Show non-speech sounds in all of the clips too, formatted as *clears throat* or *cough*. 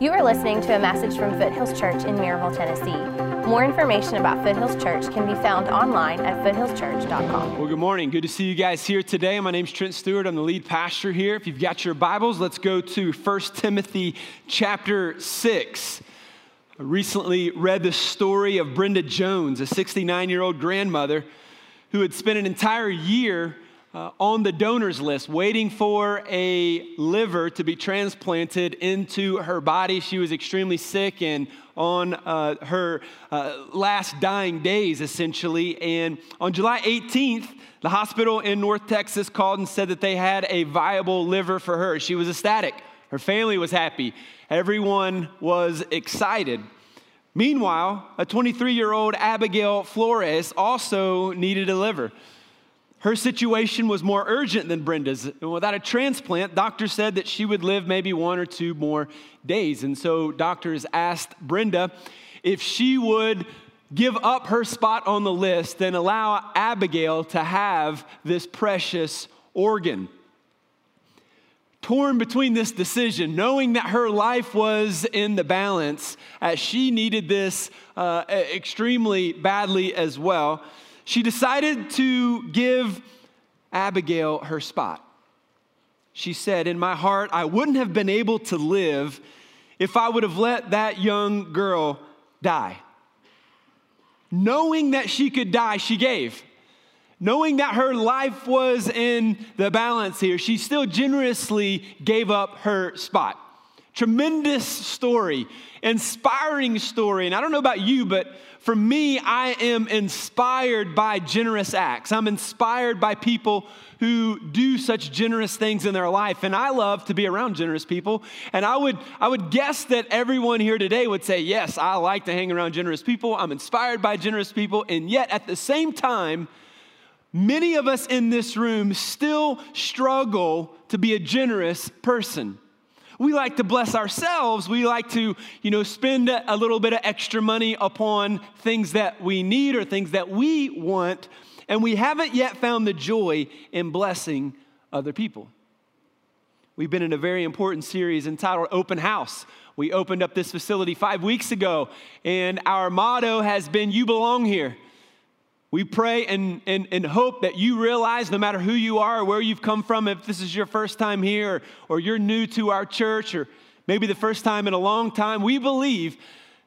You are listening to a message from Foothills Church in Maryville, Tennessee. More information about Foothills Church can be found online at foothillschurch.com. Well, good morning. Good to see you guys here today. My name's Trent Stewart. I'm the lead pastor here. If you've got your Bibles, let's go to 1 Timothy chapter 6. I recently read the story of Brenda Jones, a 69 year old grandmother who had spent an entire year uh, on the donors list, waiting for a liver to be transplanted into her body. She was extremely sick and on uh, her uh, last dying days, essentially. And on July 18th, the hospital in North Texas called and said that they had a viable liver for her. She was ecstatic. Her family was happy. Everyone was excited. Meanwhile, a 23 year old Abigail Flores also needed a liver. Her situation was more urgent than Brenda's. And Without a transplant, doctors said that she would live maybe one or two more days. And so doctors asked Brenda if she would give up her spot on the list and allow Abigail to have this precious organ. Torn between this decision, knowing that her life was in the balance, as she needed this uh, extremely badly as well she decided to give Abigail her spot. She said, In my heart, I wouldn't have been able to live if I would have let that young girl die. Knowing that she could die, she gave. Knowing that her life was in the balance here, she still generously gave up her spot. Tremendous story, inspiring story. And I don't know about you, but for me, I am inspired by generous acts. I'm inspired by people who do such generous things in their life. And I love to be around generous people. And I would, I would guess that everyone here today would say, Yes, I like to hang around generous people. I'm inspired by generous people. And yet, at the same time, many of us in this room still struggle to be a generous person. We like to bless ourselves. We like to, you know, spend a little bit of extra money upon things that we need or things that we want, and we haven't yet found the joy in blessing other people. We've been in a very important series entitled Open House. We opened up this facility five weeks ago, and our motto has been You Belong Here. We pray and, and, and hope that you realize, no matter who you are or where you've come from, if this is your first time here or, or you're new to our church or maybe the first time in a long time, we believe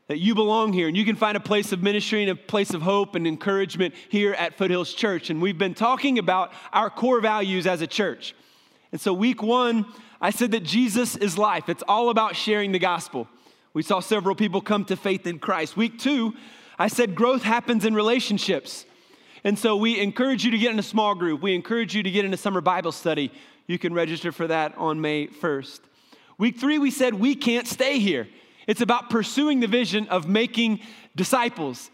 that you belong here and you can find a place of ministry and a place of hope and encouragement here at Foothills Church. And we've been talking about our core values as a church. And so, week one, I said that Jesus is life, it's all about sharing the gospel. We saw several people come to faith in Christ. Week two, I said growth happens in relationships. And so we encourage you to get in a small group. We encourage you to get in a summer Bible study. You can register for that on May 1st. Week three, we said we can't stay here. It's about pursuing the vision of making disciples.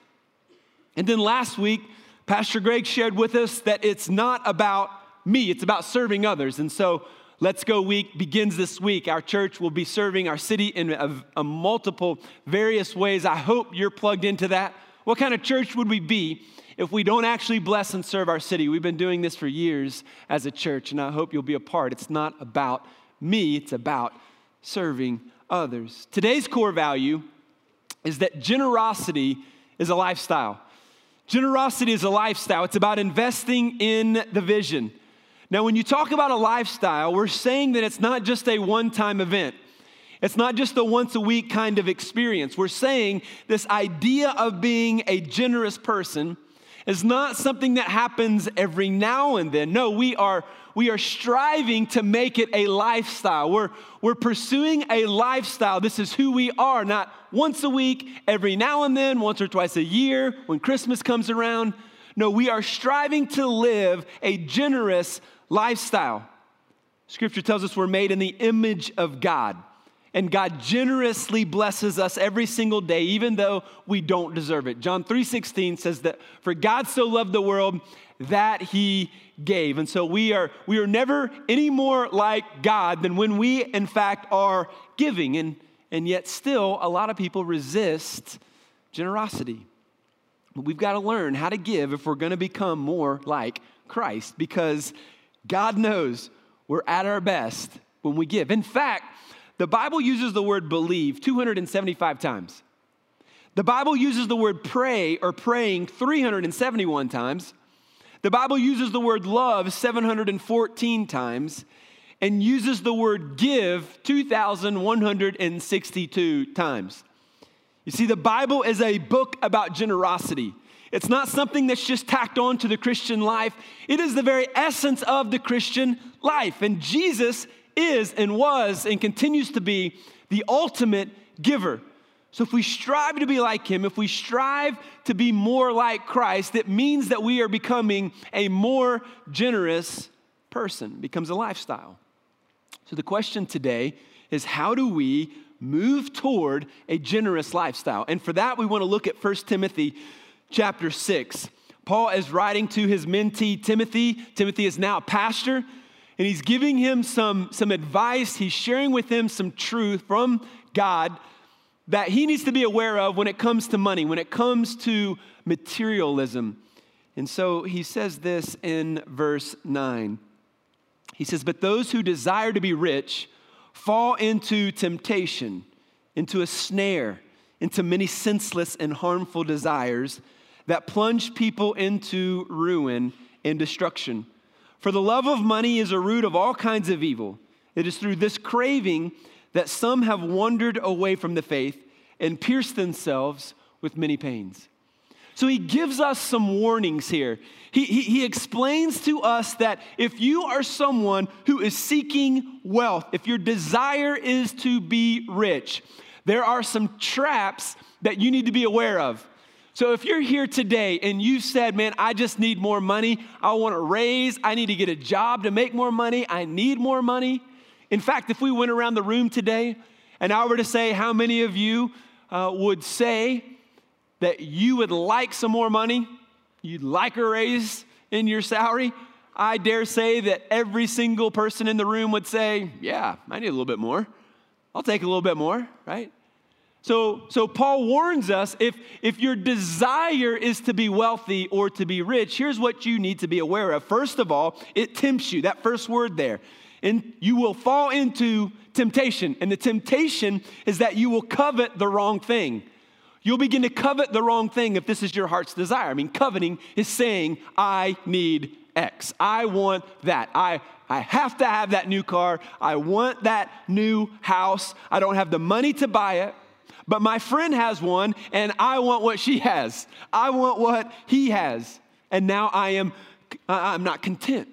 And then last week, Pastor Greg shared with us that it's not about me, it's about serving others. And so Let's Go Week begins this week. Our church will be serving our city in a, a multiple, various ways. I hope you're plugged into that. What kind of church would we be if we don't actually bless and serve our city. We've been doing this for years as a church, and I hope you'll be a part. It's not about me, it's about serving others. Today's core value is that generosity is a lifestyle. Generosity is a lifestyle, it's about investing in the vision. Now, when you talk about a lifestyle, we're saying that it's not just a one time event. It's not just a once a week kind of experience. We're saying this idea of being a generous person is not something that happens every now and then. No, we are, we are striving to make it a lifestyle. We're, we're pursuing a lifestyle. This is who we are, not once a week, every now and then, once or twice a year, when Christmas comes around. No, we are striving to live a generous lifestyle. Scripture tells us we're made in the image of God and God generously blesses us every single day even though we don't deserve it. John 3:16 says that for God so loved the world that he gave. And so we are we are never any more like God than when we in fact are giving and and yet still a lot of people resist generosity. But we've got to learn how to give if we're going to become more like Christ because God knows we're at our best when we give. In fact, the Bible uses the word believe 275 times. The Bible uses the word pray or praying 371 times. The Bible uses the word love 714 times and uses the word give 2,162 times. You see, the Bible is a book about generosity. It's not something that's just tacked on to the Christian life. It is the very essence of the Christian life. And Jesus is and was and continues to be the ultimate giver. So, if we strive to be like him, if we strive to be more like Christ, it means that we are becoming a more generous person, it becomes a lifestyle. So, the question today is how do we move toward a generous lifestyle? And for that, we want to look at 1 Timothy chapter 6. Paul is writing to his mentee, Timothy. Timothy is now a pastor, and he's giving him some, some advice. He's sharing with him some truth from God that he needs to be aware of when it comes to money, when it comes to materialism. And so he says this in verse 9. He says, But those who desire to be rich fall into temptation, into a snare, into many senseless and harmful desires that plunge people into ruin and destruction. For the love of money is a root of all kinds of evil. It is through this craving that some have wandered away from the faith and pierced themselves with many pains. So he gives us some warnings here. He, he, he, explains to us that if you are someone who is seeking wealth, if your desire is to be rich, there are some traps that you need to be aware of. So if you're here today and you said, man, I just need more money, I want to raise, I need to get a job to make more money, I need more money, in fact, if we went around the room today and I were to say, How many of you uh, would say that you would like some more money? You'd like a raise in your salary? I dare say that every single person in the room would say, Yeah, I need a little bit more. I'll take a little bit more, right? So, so Paul warns us if, if your desire is to be wealthy or to be rich, here's what you need to be aware of. First of all, it tempts you. That first word there and you will fall into temptation. And the temptation is that you will covet the wrong thing. You'll begin to covet the wrong thing if this is your heart's desire. I mean, coveting is saying, I need X. I want that. I, I have to have that new car. I want that new house. I don't have the money to buy it, but my friend has one and I want what she has. I want what he has. And now I am I'm not content.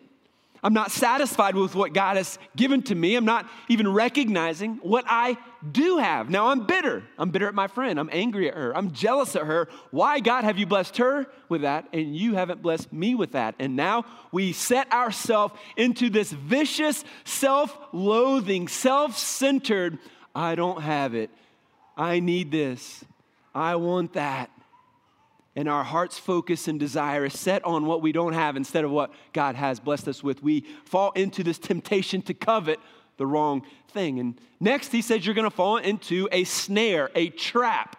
I'm not satisfied with what God has given to me. I'm not even recognizing what I do have. Now I'm bitter. I'm bitter at my friend. I'm angry at her. I'm jealous at her. Why, God, have you blessed her with that and you haven't blessed me with that? And now we set ourselves into this vicious, self loathing, self centered, I don't have it. I need this. I want that and our heart's focus and desire is set on what we don't have instead of what God has blessed us with, we fall into this temptation to covet the wrong thing. And next, he says you're going to fall into a snare, a trap.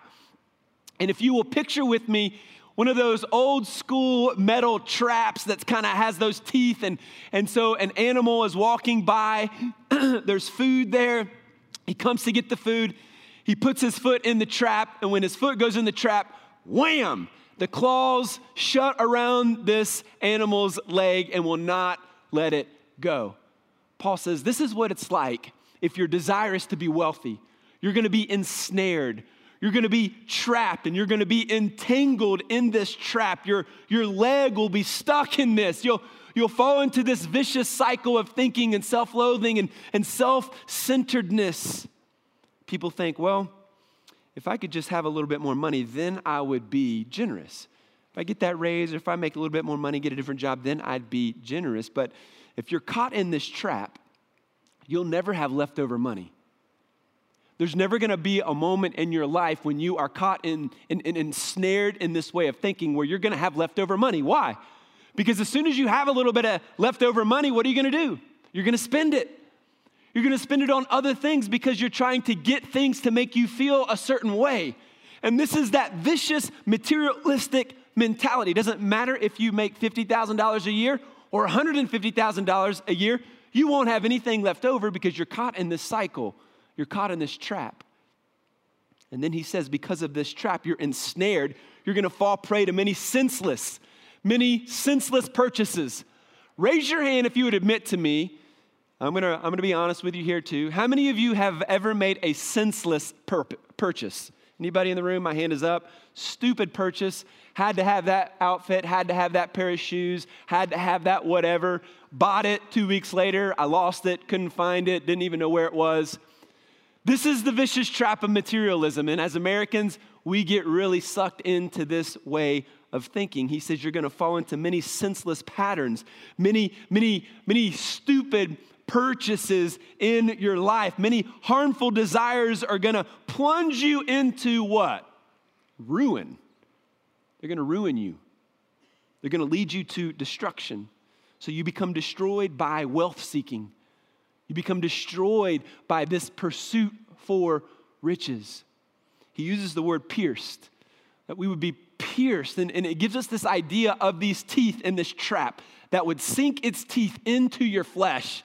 And if you will picture with me one of those old school metal traps that kind of has those teeth, and, and so an animal is walking by, *clears throat* there's food there, he comes to get the food, he puts his foot in the trap, and when his foot goes in the trap, wham! the claws shut around this animal's leg and will not let it go. Paul says, This is what it's like if you're desirous to be wealthy. You're gonna be ensnared. You're gonna be trapped and you're gonna be entangled in this trap. Your, your leg will be stuck in this. You'll, you'll fall into this vicious cycle of thinking and self loathing and, and self centeredness. People think, well, if I could just have a little bit more money, then I would be generous. If I get that raise or if I make a little bit more money, get a different job, then I'd be generous. But if you're caught in this trap, you'll never have leftover money. There's never gonna be a moment in your life when you are caught in, in, ensnared in this way of thinking where you're gonna have leftover money. Why? Because as soon as you have a little bit of leftover money, what are you gonna do? You're gonna spend it. You're going to spend it on other things because you're trying to get things to make you feel a certain way. And this is that vicious materialistic mentality. It doesn't matter if you make $50,000 a year or $150,000 a year, you won't have anything left over because you're caught in this cycle. you're caught in this trap. And then he says, because of this trap, you're ensnared. You're going to fall prey to many senseless, many senseless purchases. Raise your hand if you would admit to me. I'm to I'm to be honest with you here too. How many of you have ever made a senseless pur- purchase? Anybody in the room? My hand is up. Stupid purchase. Had to have that outfit, had to have that pair of shoes, had to have that whatever. Bought it two weeks later. I lost it, couldn't find it, didn't even know where it was. This is the vicious trap of materialism. And as Americans, we get really sucked into this way of thinking. He says you're going to fall into many senseless patterns, many, many, many stupid purchases in your life. Many harmful desires are going to plunge you into what? Ruin. They're going to ruin you. They're going to lead you to destruction. So you become destroyed by wealth seeking. You become destroyed by this pursuit for riches. He uses the word pierced, that we would be pierced. And, and it gives us this idea of these teeth in this trap that would sink its teeth into your flesh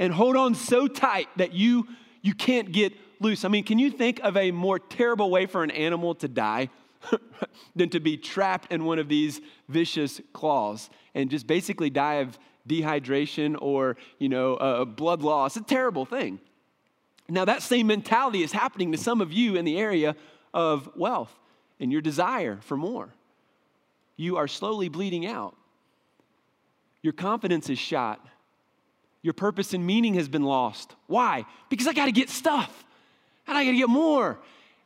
and hold on so tight that you, you can't get loose. I mean, can you think of a more terrible way for an animal to die *laughs* than to be trapped in one of these vicious claws and just basically die of dehydration or, you know, uh, blood loss. A terrible thing. Now, that same mentality is happening to some of you in the area of wealth and your desire for more. You are slowly bleeding out. Your confidence is shot. Your purpose and meaning has been lost. Why? Because I got to get stuff and I got to get more.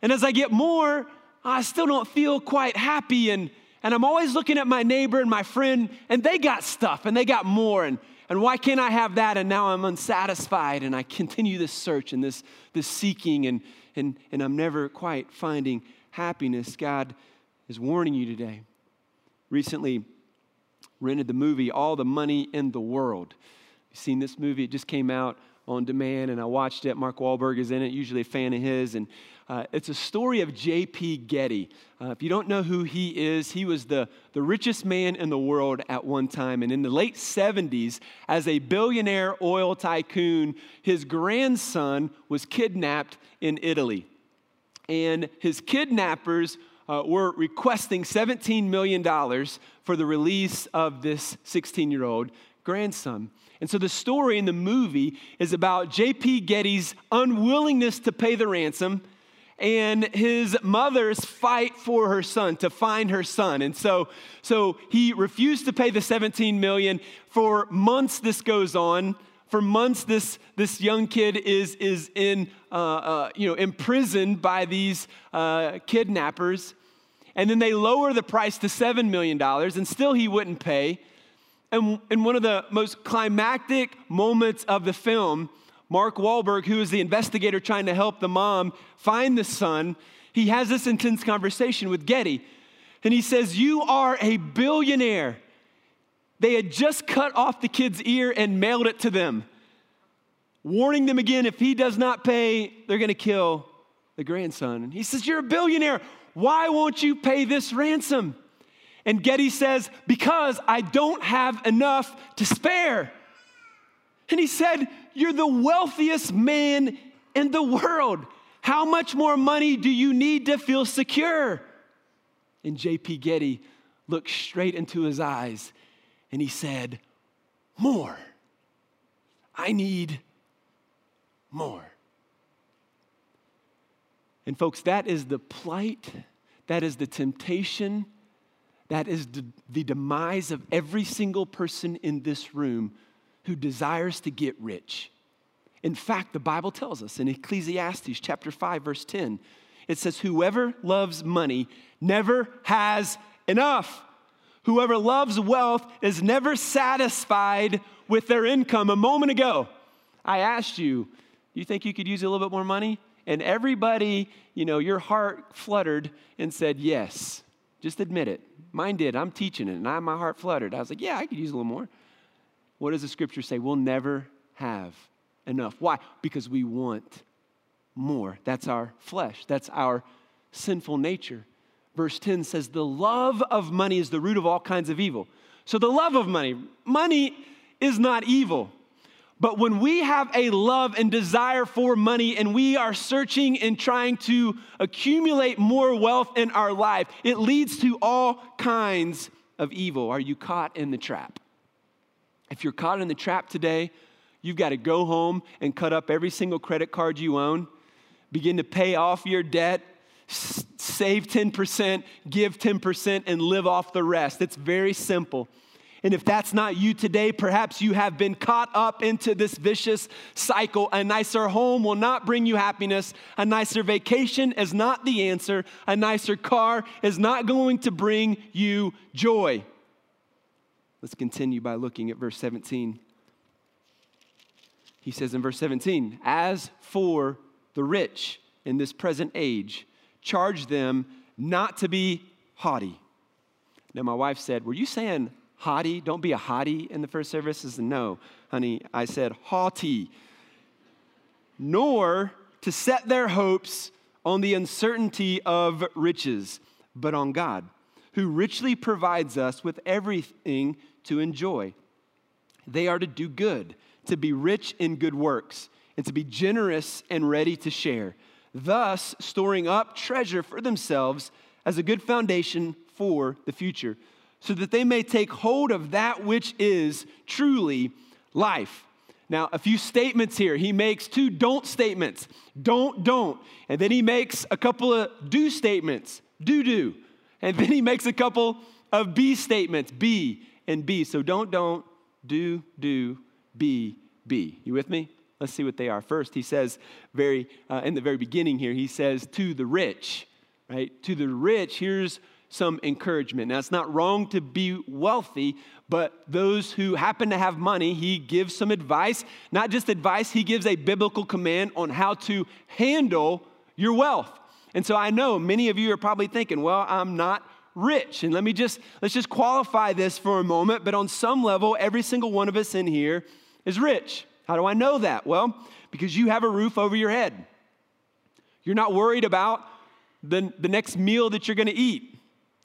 And as I get more, I still don't feel quite happy and and I'm always looking at my neighbor and my friend, and they got stuff and they got more. And, and why can't I have that? And now I'm unsatisfied, and I continue this search and this, this seeking, and, and, and I'm never quite finding happiness. God is warning you today. Recently, rented the movie All the Money in the World. Seen this movie, it just came out on demand, and I watched it. Mark Wahlberg is in it, usually a fan of his. And uh, it's a story of J.P. Getty. Uh, if you don't know who he is, he was the, the richest man in the world at one time. And in the late 70s, as a billionaire oil tycoon, his grandson was kidnapped in Italy. And his kidnappers uh, were requesting $17 million for the release of this 16 year old grandson. And so the story in the movie is about J.P. Getty's unwillingness to pay the ransom and his mother's fight for her son to find her son. And so so he refused to pay the 17 million. For months this goes on. For months this this young kid is is in uh, uh, you know imprisoned by these uh, kidnappers. And then they lower the price to $7 million and still he wouldn't pay and in one of the most climactic moments of the film, Mark Wahlberg, who is the investigator trying to help the mom find the son, he has this intense conversation with Getty. And he says, You are a billionaire. They had just cut off the kid's ear and mailed it to them, warning them again if he does not pay, they're going to kill the grandson. And he says, You're a billionaire. Why won't you pay this ransom? And Getty says, Because I don't have enough to spare. And he said, You're the wealthiest man in the world. How much more money do you need to feel secure? And J.P. Getty looked straight into his eyes and he said, More. I need more. And, folks, that is the plight, that is the temptation that is the demise of every single person in this room who desires to get rich. In fact, the Bible tells us in Ecclesiastes chapter 5 verse 10, it says whoever loves money never has enough. Whoever loves wealth is never satisfied with their income. A moment ago, I asked you, Do you think you could use a little bit more money? And everybody, you know, your heart fluttered and said, yes. Just admit it. Mine did. I'm teaching it, and I, my heart fluttered. I was like, yeah, I could use a little more. What does the scripture say? We'll never have enough. Why? Because we want more. That's our flesh, that's our sinful nature. Verse 10 says, The love of money is the root of all kinds of evil. So, the love of money, money is not evil. But when we have a love and desire for money and we are searching and trying to accumulate more wealth in our life, it leads to all kinds of evil. Are you caught in the trap? If you're caught in the trap today, you've got to go home and cut up every single credit card you own, begin to pay off your debt, save 10%, give 10%, and live off the rest. It's very simple. And if that's not you today, perhaps you have been caught up into this vicious cycle. A nicer home will not bring you happiness. A nicer vacation is not the answer. A nicer car is not going to bring you joy. Let's continue by looking at verse 17. He says in verse 17, As for the rich in this present age, charge them not to be haughty. Now, my wife said, Were you saying haughty. Don't be a haughty in the first service. Is no, honey. I said haughty. Nor to set their hopes on the uncertainty of riches, but on God, who richly provides us with everything to enjoy. They are to do good, to be rich in good works, and to be generous and ready to share, thus storing up treasure for themselves as a good foundation for the future so that they may take hold of that which is truly life. Now, a few statements here. He makes two don't statements don't, don't. And then he makes a couple of do statements do, do. And then he makes a couple of be statements be and be. So don't, don't, do, do, be, be. You with me? Let's see what they are. First, he says, very uh, in the very beginning here, he says, to the rich, right? To the rich, here's some encouragement. Now, it's not wrong to be wealthy, but those who happen to have money, he gives some advice. Not just advice, he gives a biblical command on how to handle your wealth. And so I know many of you are probably thinking, well, I'm not rich. And let me just let's just qualify this for a moment, but on some level every single one of us in here is rich. How do I know that? Well, because you have a roof over your head. You're not worried about the, the next meal that you're going to eat.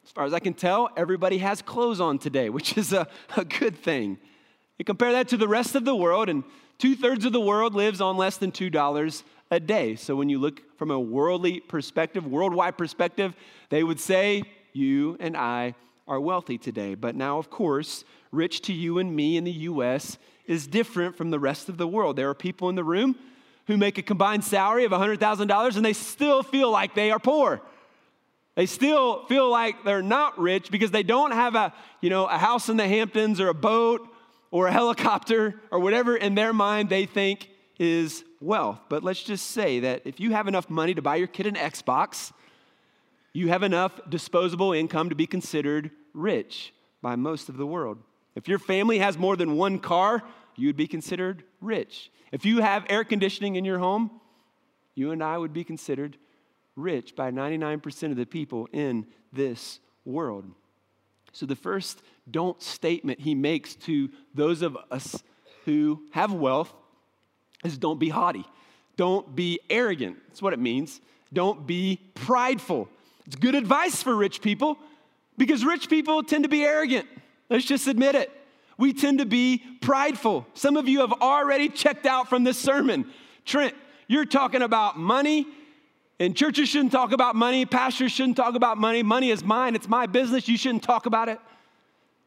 As far as I can tell, everybody has clothes on today, which is a, a good thing. You compare that to the rest of the world, and two thirds of the world lives on less than $2 a day. So when you look from a worldly perspective, worldwide perspective, they would say you and I are wealthy today. But now, of course, rich to you and me in the US is different from the rest of the world. There are people in the room who make a combined salary of $100,000 and they still feel like they are poor. They still feel like they're not rich because they don't have a, you know, a house in the Hamptons or a boat or a *laughs* helicopter or whatever in their mind they think is wealth. But let's just say that if you have enough money to buy your kid an Xbox, you have enough disposable income to be considered rich by most of the world. If your family has more than one car, you would be considered rich. If you have air conditioning in your home, you and I would be considered rich by 99% of the people in this world. So, the first don't statement he makes to those of us who have wealth is don't be haughty. Don't be arrogant. That's what it means. Don't be prideful. It's good advice for rich people because rich people tend to be arrogant. Let's just admit it. We tend to be prideful. Some of you have already checked out from this sermon. Trent, you're talking about money and churches shouldn't talk about money. Pastors shouldn't talk about money. Money is mine, it's my business. You shouldn't talk about it.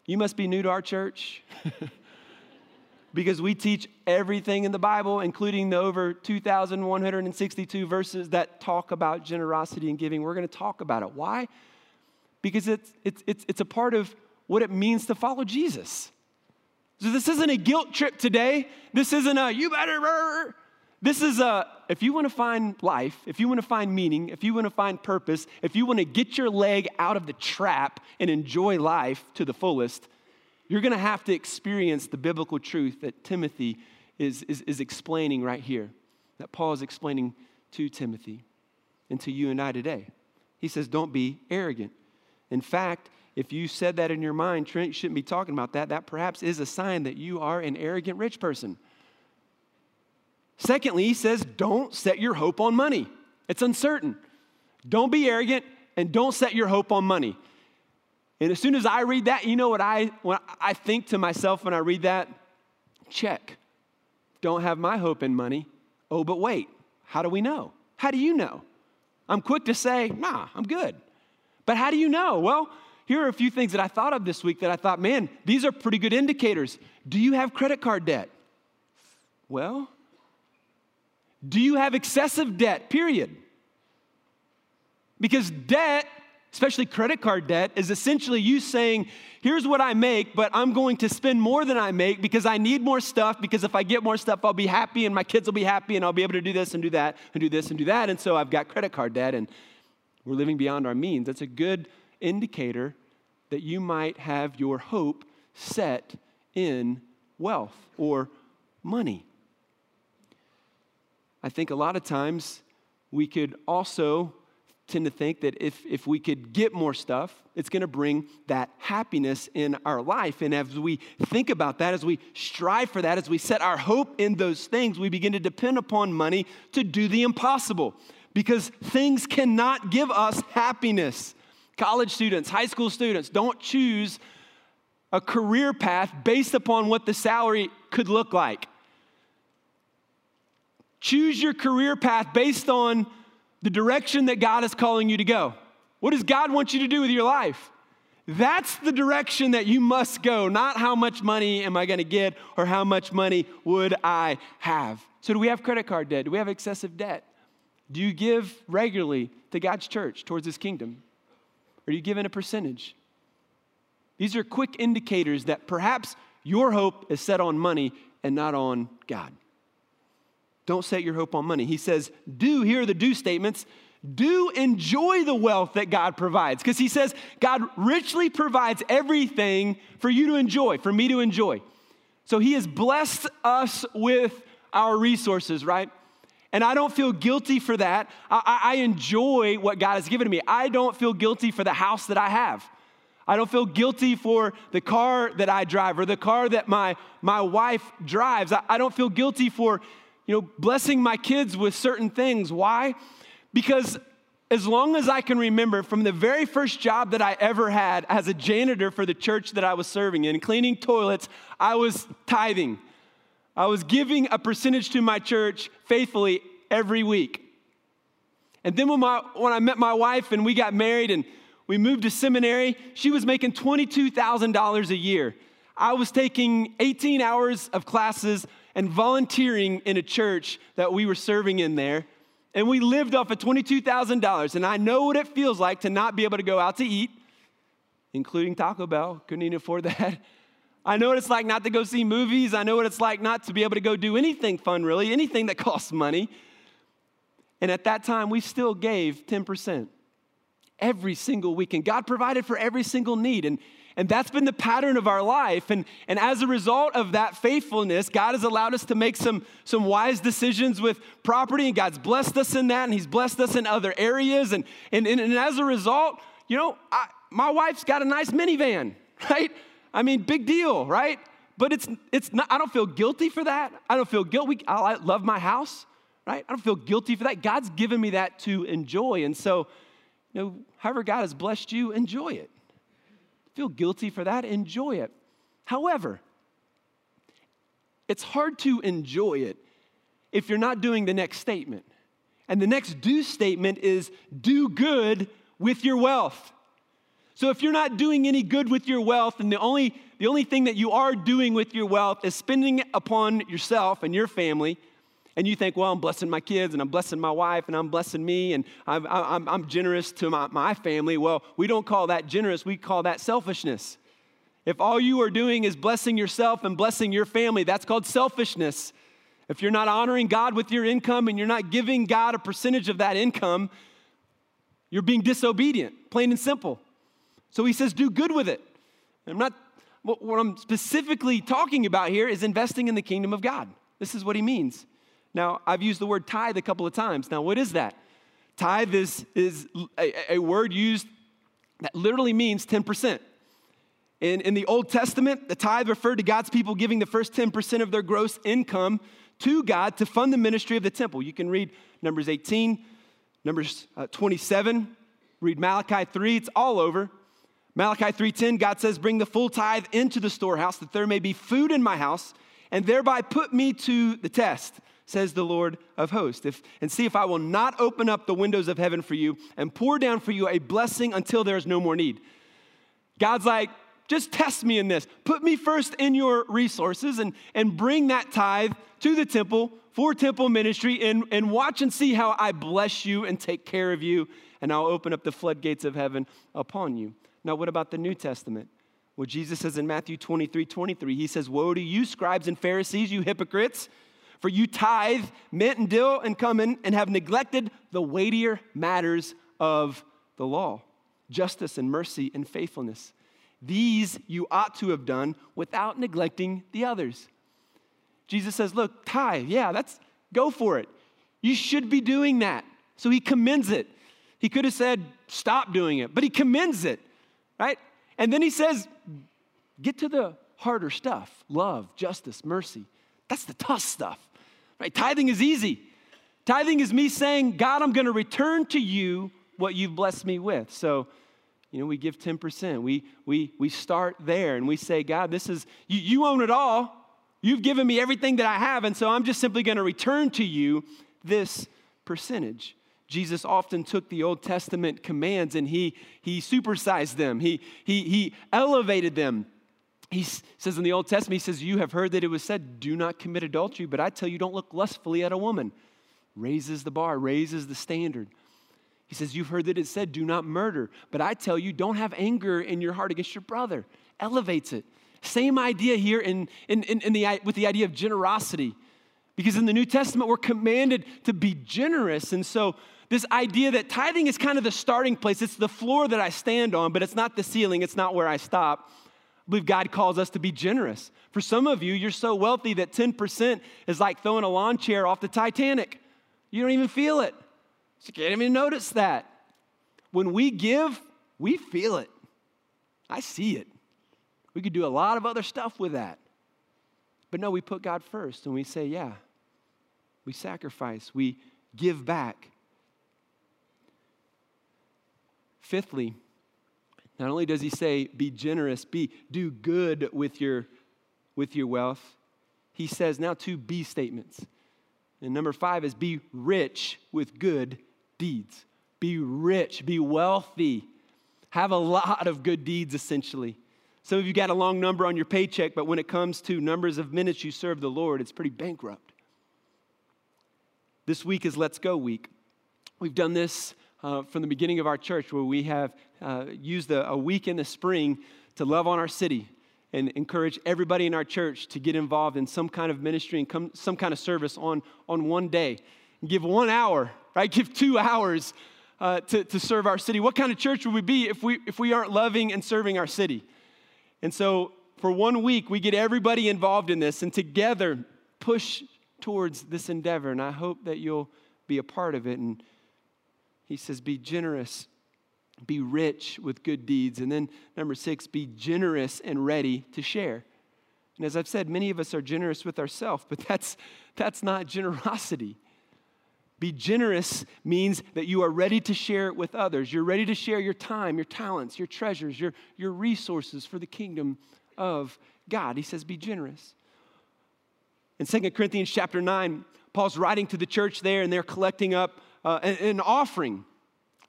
You must be new to our church *laughs* because we teach everything in the Bible, including the over 2,162 verses that talk about generosity and giving. We're going to talk about it. Why? Because it's, it's, it's, it's a part of what it means to follow Jesus. So this isn't a guilt trip today. This isn't a you better. This is a, if you want to find life, if you want to find meaning, if you want to find purpose, if you want to get your leg out of the trap and enjoy life to the fullest, you're going to have to experience the biblical truth that Timothy is, is, is explaining right here, that Paul is explaining to Timothy and to you and I today. He says, Don't be arrogant. In fact, if you said that in your mind, Trent, shouldn't be talking about that. That perhaps is a sign that you are an arrogant rich person. Secondly, he says, don't set your hope on money. It's uncertain. Don't be arrogant and don't set your hope on money. And as soon as I read that, you know what I, what I think to myself when I read that? Check. don't have my hope in money. Oh, but wait, how do we know? How do you know? I'm quick to say, nah, I'm good. But how do you know? Well, here are a few things that I thought of this week that I thought, man, these are pretty good indicators. Do you have credit card debt? Well, do you have excessive debt? Period. Because debt, especially credit card debt, is essentially you saying, here's what I make, but I'm going to spend more than I make because I need more stuff. Because if I get more stuff, I'll be happy and my kids will be happy and I'll be able to do this and do that and do this and do that. And so I've got credit card debt and we're living beyond our means. That's a good indicator that you might have your hope set in wealth or money. I think a lot of times we could also tend to think that if, if we could get more stuff, it's going to bring that happiness in our life. And as we think about that, as we strive for that, as we set our hope in those things, we begin to depend upon money to do the impossible because things cannot give us happiness. College students, high school students, don't choose a career path based upon what the salary could look like. Choose your career path based on the direction that God is calling you to go. What does God want you to do with your life? That's the direction that you must go, not how much money am I going to get or how much money would I have. So, do we have credit card debt? Do we have excessive debt? Do you give regularly to God's church towards His kingdom? Are you give in a percentage? These are quick indicators that perhaps your hope is set on money and not on God. Don't set your hope on money. He says, do, here are the do statements. Do enjoy the wealth that God provides. Because he says, God richly provides everything for you to enjoy, for me to enjoy. So he has blessed us with our resources, right? And I don't feel guilty for that. I, I, enjoy what God has given me. I don't feel guilty for the house that I have. I don't feel guilty for the car that I drive or the car that my, my wife drives. I, I don't feel guilty for you know, blessing my kids with certain things. Why? Because as long as I can remember, from the very first job that I ever had as a janitor for the church that I was serving in, cleaning toilets, I was tithing. I was giving a percentage to my church faithfully every week. And then when, my, when I met my wife and we got married and we moved to seminary, she was making $22,000 a year. I was taking 18 hours of classes and volunteering in a church that we were serving in there. And we lived off of $22,000. And I know what it feels like to not be able to go out to eat, including Taco Bell. Couldn't even afford *laughs* that. I know what it's like not to go see movies. I know what it's like not to be able to go do anything fun, really, anything that *laughs* costs money. And at that time, we still gave 10% every single week. And God provided for every single need. And and that's been the pattern of our life. And, and as a result of that faithfulness, God has allowed us to make some, some wise decisions with property, and God's blessed us in that, and He's blessed us in other areas. And, and, and, and as a result, you know, I, my wife's got a nice minivan, *laughs* right? I mean, big deal, right? But it's, it's not, I don't feel guilty for that. I don't feel guilty. I love my house, right? I don't feel guilty for that. God's given me that to enjoy. And so, you know, however God has blessed you, enjoy it feel guilty for that, enjoy it. However, it's hard to enjoy it if you're not doing the next statement. And the next do statement is do good with your wealth. So if you're not doing any good with your wealth, and the only, the only thing that you are doing with your wealth is spending it upon yourself and your family, and you think, well, I'm blessing my kids and I'm blessing my wife and I'm blessing me and I'm, I'm, I'm generous to my, my family. Well, we don't call that generous, we call that selfishness. If all you are doing is blessing yourself and blessing your family, that's called selfishness. If you're not honoring God with your income and you're not giving God a percentage of that income, you're being disobedient, plain and simple. So he says, do good with it. I'm not, what I'm specifically talking about here is investing in the kingdom of God. This is what he means. Now, I've used the word tithe a couple of times. Now, what is that? Tithe is, is a, a word used that literally means 10%. In, in the Old Testament, the tithe referred to God's people giving the first 10% of their gross income to God to fund the ministry of the temple. You can read Numbers 18, Numbers uh, 27, read Malachi 3, it's all over. Malachi 3:10 God says bring the full tithe into the storehouse that there may be food in my house and thereby put me to the test, says the Lord of hosts, if, and see if I will not open up the windows of heaven for you and pour down for you a blessing until there is no more need. God's like, just test me in this. Put me first in your resources and, and bring that tithe to the temple for temple ministry and, and watch and see how I bless you and take care of you, and I'll open up the floodgates of heaven upon you. Now, what about the New Testament? Well, Jesus says in Matthew 23 23, he says, Woe to you, scribes and Pharisees, you hypocrites, for you tithe mint and dill and cumin and have neglected the weightier matters of the law justice and mercy and faithfulness. These you ought to have done without neglecting the others. Jesus says, Look, tithe, yeah, that's go for it. You should be doing that. So he commends it. He could have said, Stop doing it, but he commends it, right? And then he says, Get to the harder stuff love, justice, mercy. That's the tough stuff, right? Tithing is easy. Tithing is me saying, God, I'm going to return to you what you've blessed me with. So, you know, we give 10%. We, we, we start there and we say, God, this is, you, you own it all. You've given me everything that I have, and so I'm just simply going to return to you this percentage. Jesus often took the Old Testament commands and he, he supersized them, he, he, he elevated them. He says in the Old Testament, he says, You have heard that it was said, Do not commit adultery, but I tell you, don't look lustfully at a woman. Raises the bar, raises the standard. He says, You've heard that it said, Do not murder, but I tell you, don't have anger in your heart against your brother. Elevates it. Same idea here in, in, in, in the, with the idea of generosity. Because in the New Testament, we're commanded to be generous. And so, this idea that tithing is kind of the starting place, it's the floor that I stand on, but it's not the ceiling, it's not where I stop. I believe God calls us to be generous. For some of you, you're so wealthy that 10% is like throwing a lawn chair off the Titanic. You don't even feel it. You can't even notice that. When we give, we feel it. I see it. We could do a lot of other stuff with that. But no, we put God first and we say, yeah, we sacrifice, we give back. Fifthly, not only does he say, be generous, be do good with your with your wealth, he says now two B statements. And number five is be rich with good deeds. Be rich, be wealthy, have a lot of good deeds essentially. Some of you got a long number on your paycheck, but when it comes to numbers of minutes you serve the Lord, it's pretty bankrupt. This week is Let's Go week. We've done this uh, from the beginning of our church where we have uh, used a, a week in the spring to love on our city and encourage everybody in our church to get involved in some kind of ministry and come, some kind of service on, on one day. Give one hour, right? *laughs* Give two hours uh, to, to serve our city. What kind of church would we be if we, if we aren't loving and serving our city? And so for one week, we get everybody involved in this and together push towards this endeavor. And I hope that you'll be a part of it. And he says, be generous, be rich with good deeds. And then number six, be generous and ready to share. And as I've said, many of us are generous with ourselves, but *laughs* that's, that's not generosity. Be generous means that you are ready to share it with others. You're ready to share your time, your talents, your treasures, your, your resources for the kingdom of God. He says, be generous. In 2 Corinthians chapter 9, Paul's writing to the church there, and they're collecting up uh, an, an offering.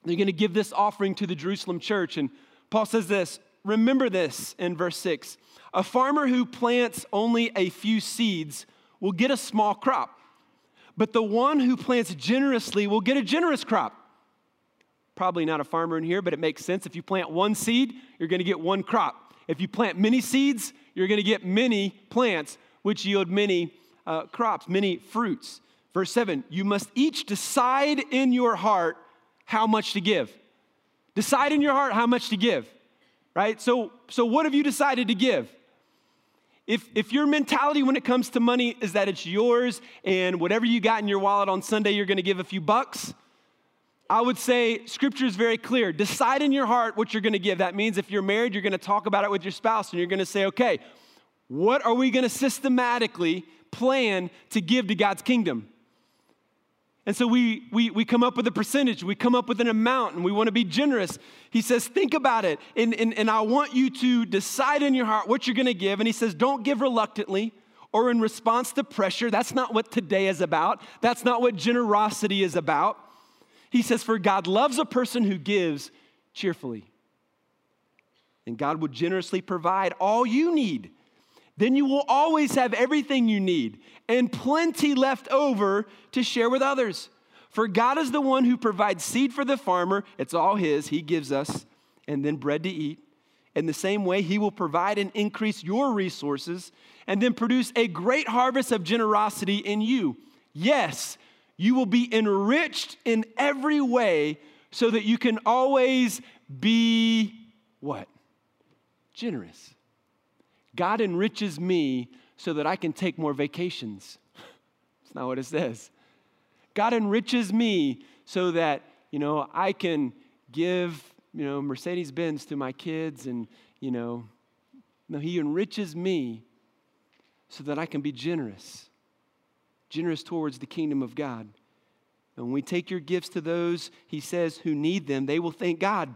They're going to give this offering to the Jerusalem church. And Paul says this Remember this in verse 6 A farmer who plants only a few seeds will get a small crop. But the one who plants generously will get a generous crop. Probably not a farmer in here, but it makes sense. If you plant one seed, you're going to get one crop. If you plant many seeds, you're going to get many plants, which yield many uh, crops, many fruits. Verse 7 You must each decide in your heart how much to give. Decide in your heart how much to give, right? So, so what have you decided to give? If, if your mentality when it comes to money is that it's yours and whatever you got in your wallet on Sunday, you're to give a few bucks, I would say scripture is very clear. Decide in your heart what you're to give. That means if you're married, you're to talk about it with your spouse and you're to say, okay, what are we to systematically plan to give to God's kingdom? And so we, we, we come up with a percentage, we come up with an amount, and we want to be generous. He says, Think about it, and, and, and I want you to decide in your heart what you're going to give. And he says, Don't give reluctantly or in response to pressure. That's not what today is about. That's not what generosity is about. He says, For God loves a person who gives cheerfully. And God will generously provide all you need. Then you will always have everything you need and plenty left over to share with others. For God is the one who provides seed for the farmer, it's all His, He gives us, and then bread to eat. In the same way, He will provide and increase your resources and then produce a great harvest of generosity in you. Yes, you will be enriched in every way so that you can always be what? Generous. God enriches me so that I can take more vacations. *laughs* That's not what it says. God enriches me so that, you know, I can give, you know, Mercedes Benz to my kids and, you know, no, He enriches me so that I can be generous, generous towards the kingdom of God. And when we take your gifts to those, He says, who need them, they will thank God.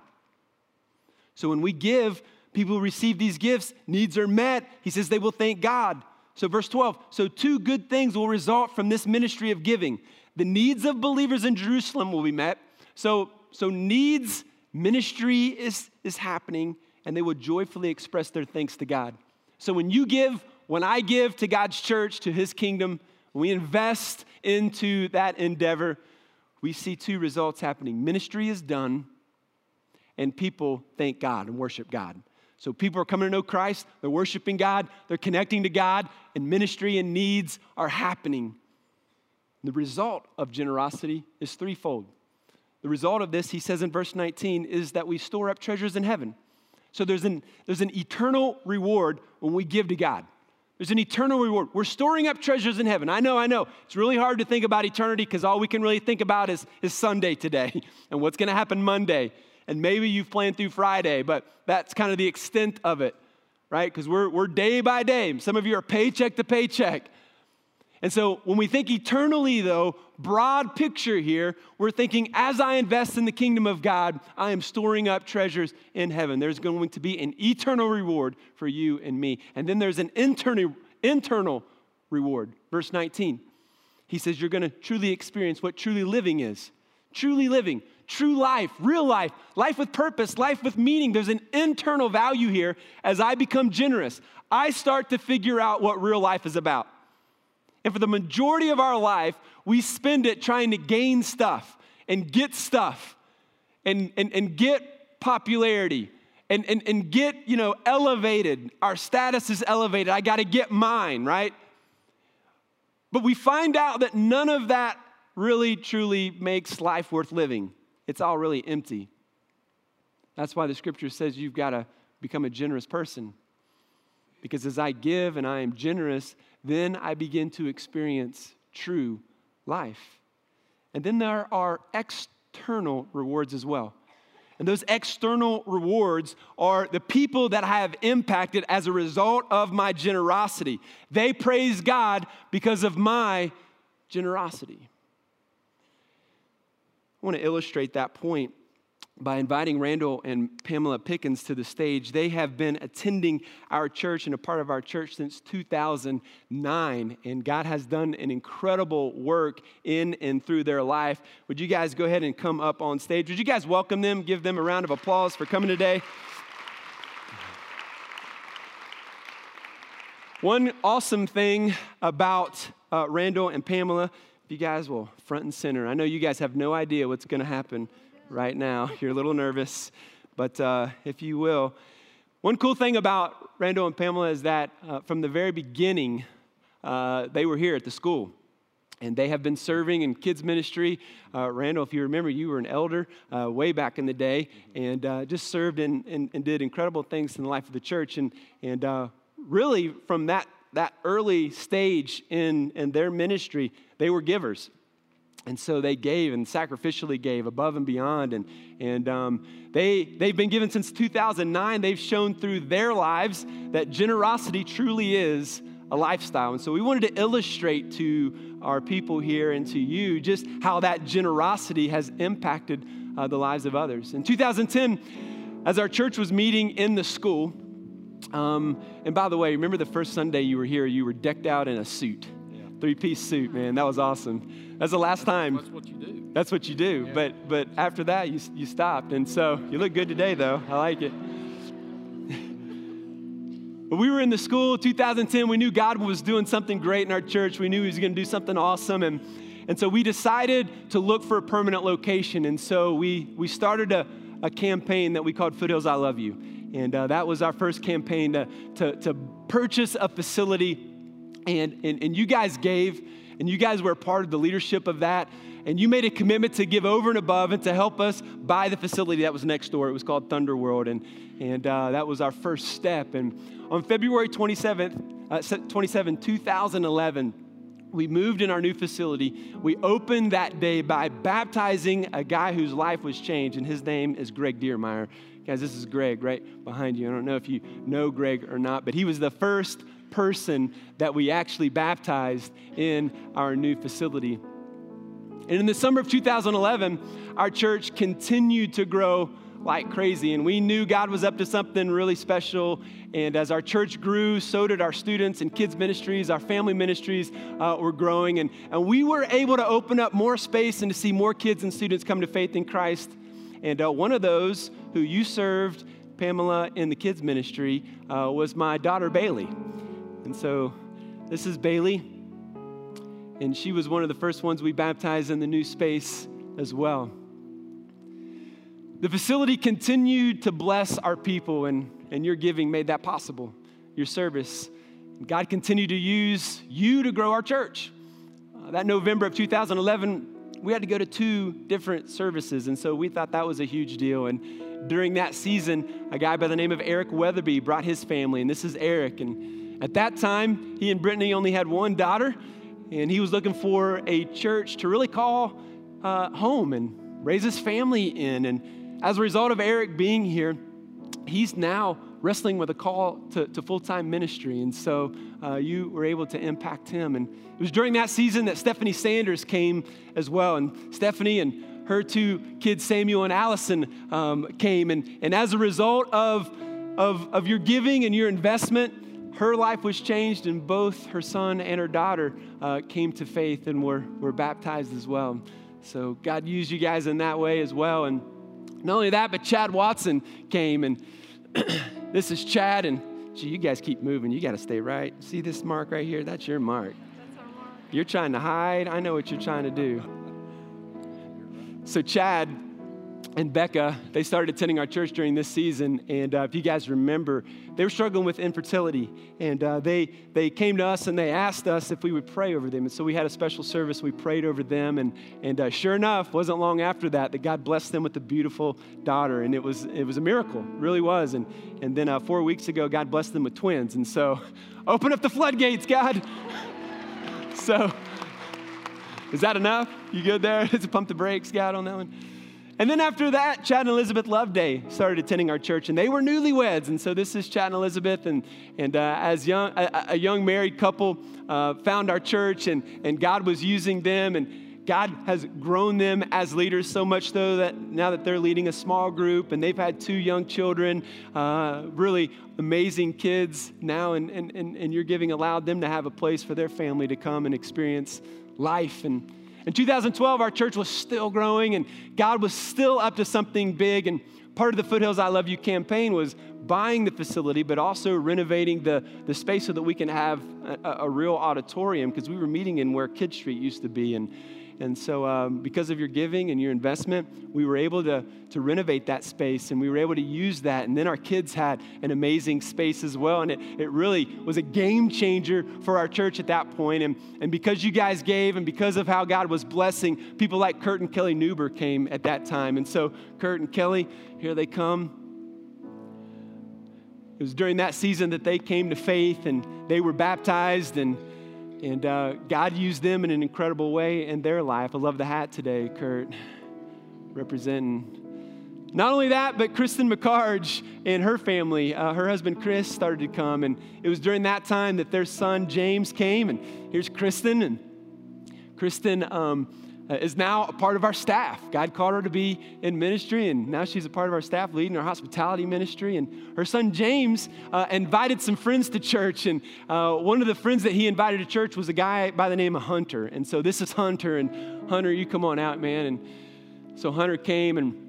So when we give, people receive these gifts, needs are met. He says they will thank God. So, verse 12, so two good things will result from this ministry of giving. The needs of believers in Jerusalem will be met. So, so needs ministry is, is happening, and they will joyfully express their thanks to God. So when you give, when I give to God's church, to his kingdom, we invest into that endeavor, we see two results happening. Ministry is done, and people thank God and worship God. So people are coming to know Christ, they're worshiping God, they're connecting to God, and ministry and needs are happening. The result of generosity is threefold. The result of this, he says in verse 19, is that we store up treasures in heaven. So there's an, there's an eternal reward when we give to God. There's an eternal reward. We're storing up treasures in heaven. I know, I know. It's really hard to think about eternity because all we can really think about is, is Sunday today *laughs* and what's going to happen Monday. And maybe you've planned through Friday, but that's kind of the extent of it, right? Because we're, we're day by day. Some of you are paycheck to paycheck. And so when we think eternally, though, broad picture here, we're thinking as I invest in the kingdom of God, I am storing up treasures in heaven. There's going to be an eternal reward for you and me. And then there's an internal, internal reward. Verse 19, he says, You're going to truly experience what truly living is. Truly living, true life, real life, life with purpose, life with meaning. There's an internal value here as I become generous. I start to figure out what real life is about. And for the majority of our life, we spend it trying to gain stuff and get stuff and, and, and get popularity and, and, and get, you know, elevated. Our status is elevated. I got to get mine, right? But we find out that none of that really truly makes life worth living. It's all really empty. That's why the scripture says you've got to become a generous person. Because as I give and I am generous, then I begin to experience true life. And then there are external rewards as well. And those external rewards are the people that I have impacted as a result of my generosity. They praise God because of my generosity. I want to illustrate that point by inviting Randall and Pamela Pickens to the stage. They have been attending our church and a part of our church since 2009, and God has done an incredible work in and through their life. Would you guys go ahead and come up on stage? Would you guys welcome them? Give them a round of applause for coming today. One awesome thing about uh, Randall and Pamela, if you guys will front and center, I know you guys have no idea what's going to happen right now. *laughs* You're a little nervous, but uh, if you will, one cool thing about Randall and Pamela is that uh, from the very beginning, uh, they were here at the school. And they have been serving in kids' ministry. Uh, Randall, if you remember, you were an elder uh, way back in the day and uh, just served and, and, and, did incredible things in the life of the church. And, and really, from that, that early stage in, in their ministry, they were givers. And so they gave and sacrificially gave above and beyond. And, and um, they, they've been given since 2009. They've shown through their lives that generosity truly is a lifestyle. And so we wanted to illustrate to our people here and to you just how that generosity has impacted uh, the lives of others. In 2010, as our church was meeting in the school, Um, and by the way, remember the first Sunday you were here, you were decked out in a suit, yeah. three piece suit, man. That was awesome. That's the last time. That's what you do. That's what you do. Yeah. But, but after that, you, you stopped. And so you look good today, though. I like it. *laughs* But we were in the school 2010. We knew God was doing something great in our church. We knew He was going to do something awesome. And, and so we decided to look for a permanent location. And so we, we started a, a campaign that we called Foothills I Love You. And uh, that was our first campaign to, to, to purchase a facility. And, and, and you guys gave, and you guys were part of the leadership of that. And you made a commitment to give over and above and to help us buy the facility that was next door. It was called Thunder World. And, and uh, that was our first step. And on February 27th, uh, 27, 2011, we moved in our new facility. We opened that day by baptizing a guy whose life was changed, and his name is Greg Diermeyer. Guys, this is Greg right behind you. I don't know if you know Greg or not, but he was the first person that we actually baptized in our new facility. And in the summer of 2011, our church continued to grow like crazy. And we knew God was up to something really special. And as our church grew, so did our students and kids' ministries, our family ministries uh, were growing. And, and we were able to open up more space and to see more kids and students come to faith in Christ. And uh, one of those who you served, Pamela, in the kids' ministry, uh, was my daughter, Bailey. And so this is Bailey. And she was one of the first ones we baptized in the new space as well. The facility continued to bless our people, and, and your giving made that possible, your service. God continued to use you to grow our church. Uh, that November of 2011, we had to go to two different services, and so we thought that was a huge deal. And during that season, a guy by the name of Eric Weatherby brought his family, and this is Eric. And at that time, he and Brittany only had one daughter, and he was looking for a church to really call uh, home and raise his family in. And as a result of Eric being here, he's now wrestling with a call to, to full time ministry. And so uh, you were able to impact him. And it was during that season that Stephanie Sanders came as well. And Stephanie and her two kids, Samuel and Allison, um, came. And, and as a result of, of, of your giving and your investment, her life was changed, and both her son and her daughter uh, came to faith and were, were baptized as well. So God used you guys in that way as well. And not only that, but Chad Watson came, and *clears throat* this is Chad. And gee, you guys keep moving. You got to stay right. See this mark right here? That's your mark. That's mark. You're trying to hide. I know what you're trying to do. So, Chad and Becca, they started attending our church during this season. And uh, if you guys remember, they were struggling with infertility. And uh, they, they came to us and they asked us if we would pray over them. And so we had a special service. We prayed over them. And, and uh, sure enough, wasn't long after that that God blessed them with a beautiful daughter. And it was, it was a miracle, really was. And, and then uh, four weeks ago, God blessed them with twins. And so *laughs* open up the floodgates, God. *laughs* so is that enough? You good there? *laughs* Let's pump the brakes, God, on that one. And then after that, Chad and Elizabeth Loveday started attending our church, and they were newlyweds. And so this is Chad and Elizabeth, and, and uh, as young, a, a, young married couple, uh, found our church, and, and God was using them, and God has grown them as leaders so much so that now that they're leading a small group, and they've had two young children, uh, really amazing kids now, and, and, and, and your giving allowed them to have a place for their family to come and experience life and in 2012, our church was still growing and God was still up to something big. And part of the Foothills I Love You campaign was buying the facility, but also renovating the, the space so that we can have a, a real auditorium because we were meeting in where Kid Street used to be. And and so, um, because of your giving and your investment, we were able to, to renovate that space and we were able to use that. And then our kids had an amazing space as well. And it, it really was a game changer for our church at that point. And, and because you guys gave and because of how God was blessing, people like Kurt and Kelly Newber came at that time. And so, Kurt and Kelly, here they come. It was during that season that they came to faith and they were baptized and and uh, God used them in an incredible way in their life. I love the hat today, Kurt, representing. Not only that, but Kristen McCarge and her family, uh, her husband Chris started to come. And it was during that time that their son James came. And here's Kristen. And Kristen um, is now a part of our staff. God called her to be in ministry, and now she's a part of our staff leading our hospitality ministry. And her son James uh, invited some friends to church, and uh, one of the friends that he invited to church was a guy by the name of Hunter. And so this is Hunter, and Hunter, you come on out, man. And so Hunter came and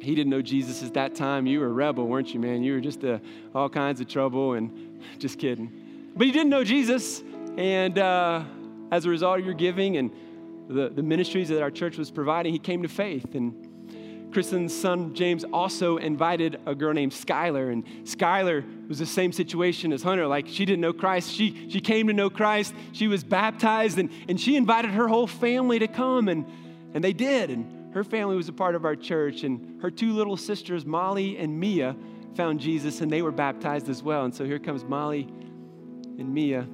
he didn't know Jesus at that time. You were a rebel, weren't you, man? You were just uh, all kinds of trouble and *laughs* just kidding. But he didn't know Jesus. And uh, as a result of your giving and the, the ministries that our church was providing, he came to faith. And Kristen's son James also invited a girl named Skylar, and Skylar was the same situation as Hunter. Like she didn't know Christ. She, she came to know Christ. She was baptized, and, and she invited her whole family to come, and, and they did. And her family was a part of our church, and her two little sisters, Molly and Mia, found Jesus, and they were baptized as well. And so here comes Molly and Mia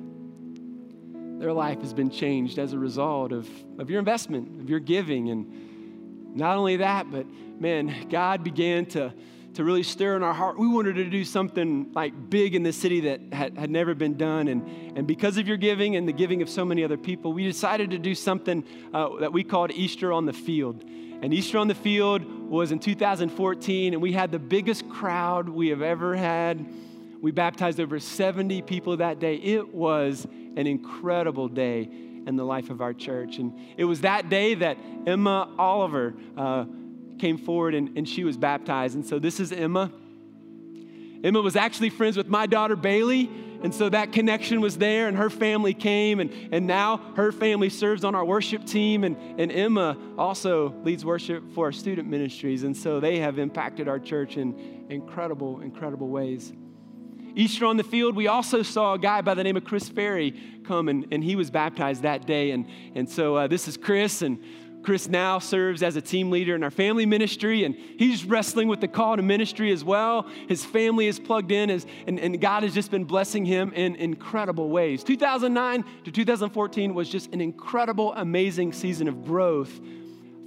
their life has been changed as a result of, of your investment, of your giving. And not only that, but man, God began to, to really stir in our heart. We wanted to do something like big in the city that had, had never been done. And, and because of your giving and the giving of so many other people, we decided to do something uh, that we called Easter on the Field. And Easter on the Field was in 2014, and we had the biggest crowd we have ever had. We baptized over 70 people that day. It was an incredible day in the life of our church. And it was that day that Emma Oliver uh, came forward and, and she was baptized. And so this is Emma. Emma was actually friends with my daughter Bailey. And so that connection was there, and her family came, and, and now her family serves on our worship team. And, and Emma also leads worship for our student ministries. And so they have impacted our church in incredible, incredible ways. Easter on the field, we also saw a guy by the name of Chris Ferry come, and, and he was baptized that day. And, and so uh, this is Chris, and Chris now serves as a team leader in our family ministry, and he's wrestling with the call to ministry as well. His family is plugged in, as, and, and God has just been blessing him in incredible ways. 2009 to 2014 was just an incredible, amazing season of growth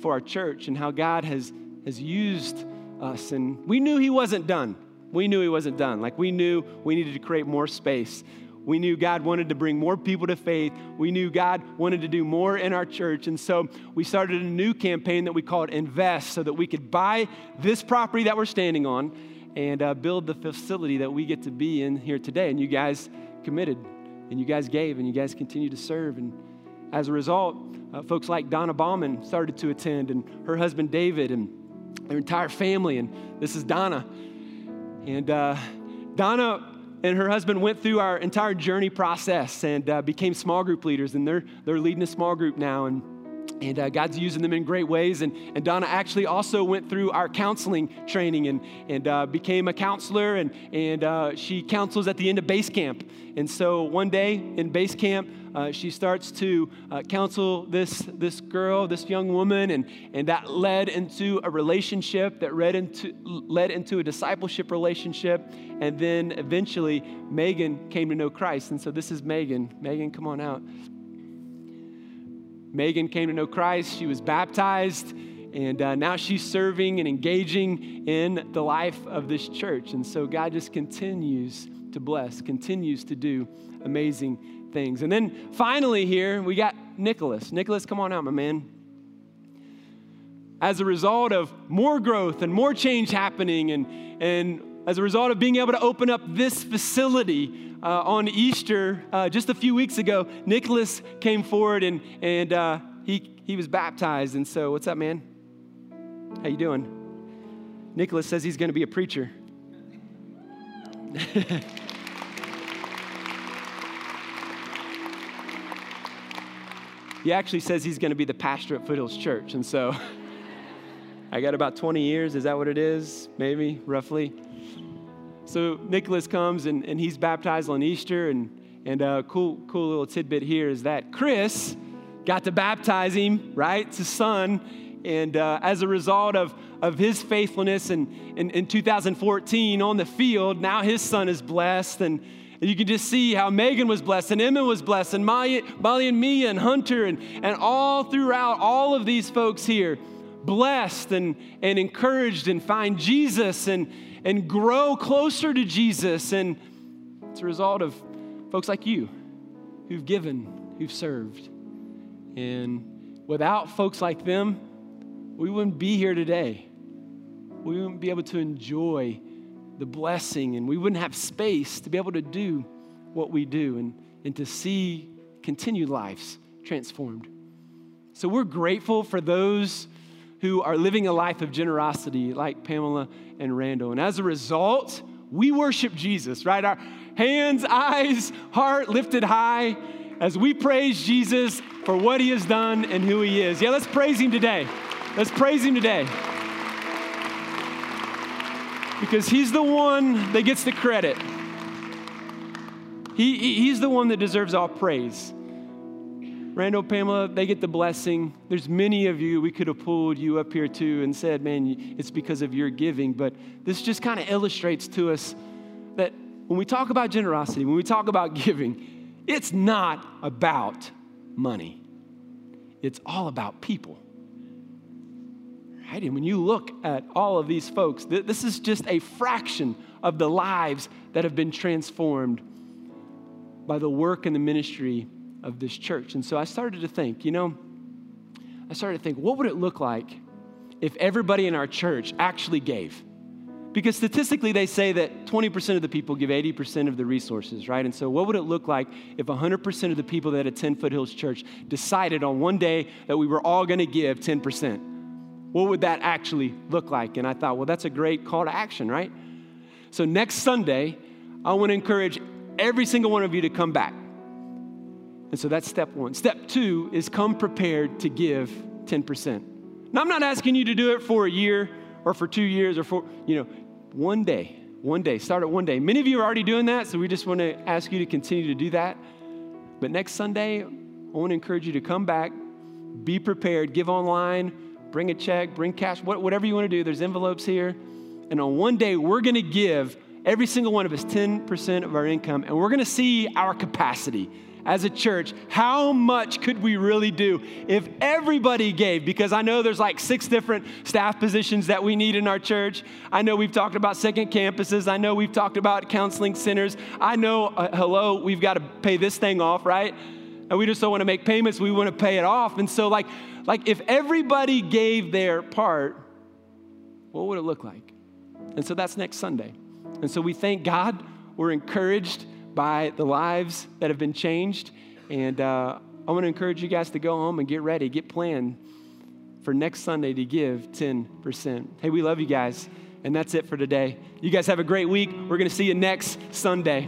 for our church and how God has, has used us. And we knew he wasn't done we knew he wasn't done. Like we knew we needed to create more space. We knew God wanted to bring more people to faith. We knew God wanted to do more in our church. And so we started a new campaign that we called Invest so that we could buy this property that we're standing on and uh, build the facility that we get to be in here today. And you guys committed and you guys gave and you guys continue to serve. And as a result, uh, folks like Donna Bauman started to attend and her husband David and their entire family. And this is Donna. And uh, Donna and her husband went through our entire journey process and uh, became small group leaders, and they're, they're leading a small group now. And and uh, God's using them in great ways. And, and Donna actually also went through our counseling training and, and uh, became a counselor, and, and uh, she counsels at the end of base camp. And so one day in base camp, uh, she starts to uh, counsel this, this girl, this young woman, and, and that led into a relationship that led into, led into a discipleship relationship. And then eventually, Megan came to know Christ. And so this is Megan. Megan, come on out. Megan came to know Christ. She was baptized, and uh, now she's serving and engaging in the life of this church. And so God just continues to bless, continues to do amazing things. And then finally, here we got Nicholas. Nicholas, come on out, my man. As a result of more growth and more change happening, and, and as a result of being able to open up this facility, uh, on Easter, uh, just a few weeks ago, Nicholas came forward and, and uh, he, he was baptized. And so, what's up, man? How you doing? Nicholas says he's going to be a preacher. *laughs* he actually says he's going to be the pastor at Foothills Church. And so *laughs* I got about 20 years. Is that what it is? Maybe, roughly. So Nicholas comes and, and he's baptized on Easter. And, and a uh, cool, cool little tidbit here is that Chris got to baptize him, right? It's his son. And uh, as a result of, of his faithfulness in, in, in 2014 on the field, now his son is blessed. And, and you can just see how Megan was blessed and Emma was blessed and Molly, Molly and Mia and Hunter and, and all throughout all of these folks here blessed and, and encouraged and find Jesus and, and grow closer to Jesus. And it's a result of folks like you who've given, who've served. And without folks like them, we wouldn't be here today. We wouldn't be able to enjoy the blessing and we wouldn't have space to be able to do what we do and, and to see continued lives transformed. So we're grateful for those who are living a life of generosity, like Pamela and Randall. And as a result, we worship Jesus, right? Our hands, eyes, heart lifted high as we praise Jesus for what he has done and who he is. Yeah, let's praise him today. Let's praise him today. Because he's the one that gets the credit. He, he's the one that deserves all praise. Randall, Pamela, they get the blessing. There's many of you, we could have pulled you up here too and said, man, it's because of your giving. But this just kind of illustrates to us that when we talk about generosity, when we talk about *laughs* giving, it's not about money, it's all about people. Right? And when you look at all of these folks, this is just a fraction of the lives that have been transformed by the work and the ministry of this church. And so I started to think, you know, I started to think, what would it look like if everybody in our church actually gave? Because statistically, they say that 20% of the people give 80% of the resources, right? And so, what would it look like if 100% of the people that attend Foothills Church decided on one day that we were all going to give 10%? What would that actually look like? And I thought, well, that's a great call to action, right? So, next Sunday, I want to encourage every single one of you to come back. And so that's step one. Step two is come prepared to give 10%. Now, I'm not asking you to do it for a year or for two years or for, you know, one day. One day. Start at one day. Many of you are already doing that, so we just want to ask you to continue to do that. But next Sunday, I want to encourage you to come back, be prepared, give online, bring a check, bring cash, whatever you want to do. There's envelopes here. And on one day, we're going to give every single one of us 10% of our income, and we're going to see our capacity as a church, how much could we really do if everybody gave? Because I know there's like six different staff positions that we need in our church. I know we've talked about second campuses. I know we've talked about counseling centers. I know, uh, hello, we've got to pay this thing off, right? And we just don't want to make payments, we want to pay it off. And so, like, like if everybody gave their part, what would it look like? And so that's next Sunday. And so we thank God. We're encouraged by the lives that have been changed. And uh, I want to encourage you guys to go home and get ready, get planned for next Sunday to give 10%. Hey, we love you guys. And that's it for today. You guys have a great week. We're going to see you next Sunday.